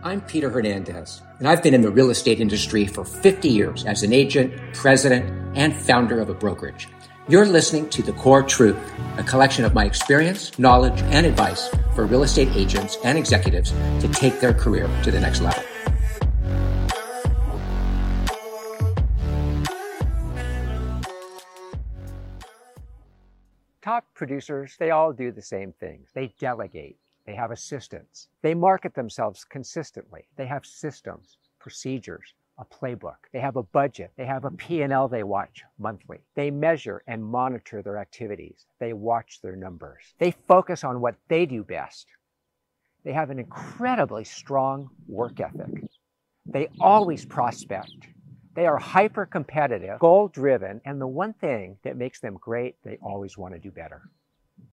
I'm Peter Hernandez, and I've been in the real estate industry for 50 years as an agent, president, and founder of a brokerage. You're listening to The Core Truth, a collection of my experience, knowledge, and advice for real estate agents and executives to take their career to the next level. Top producers, they all do the same things. They delegate, they have assistants, they market themselves consistently, they have systems, procedures, a playbook. They have a budget. They have a mm-hmm. P&L they watch monthly. They measure and monitor their activities. They watch their numbers. They focus on what they do best. They have an incredibly strong work ethic. They always prospect. They are hyper competitive, goal driven, and the one thing that makes them great, they always want to do better.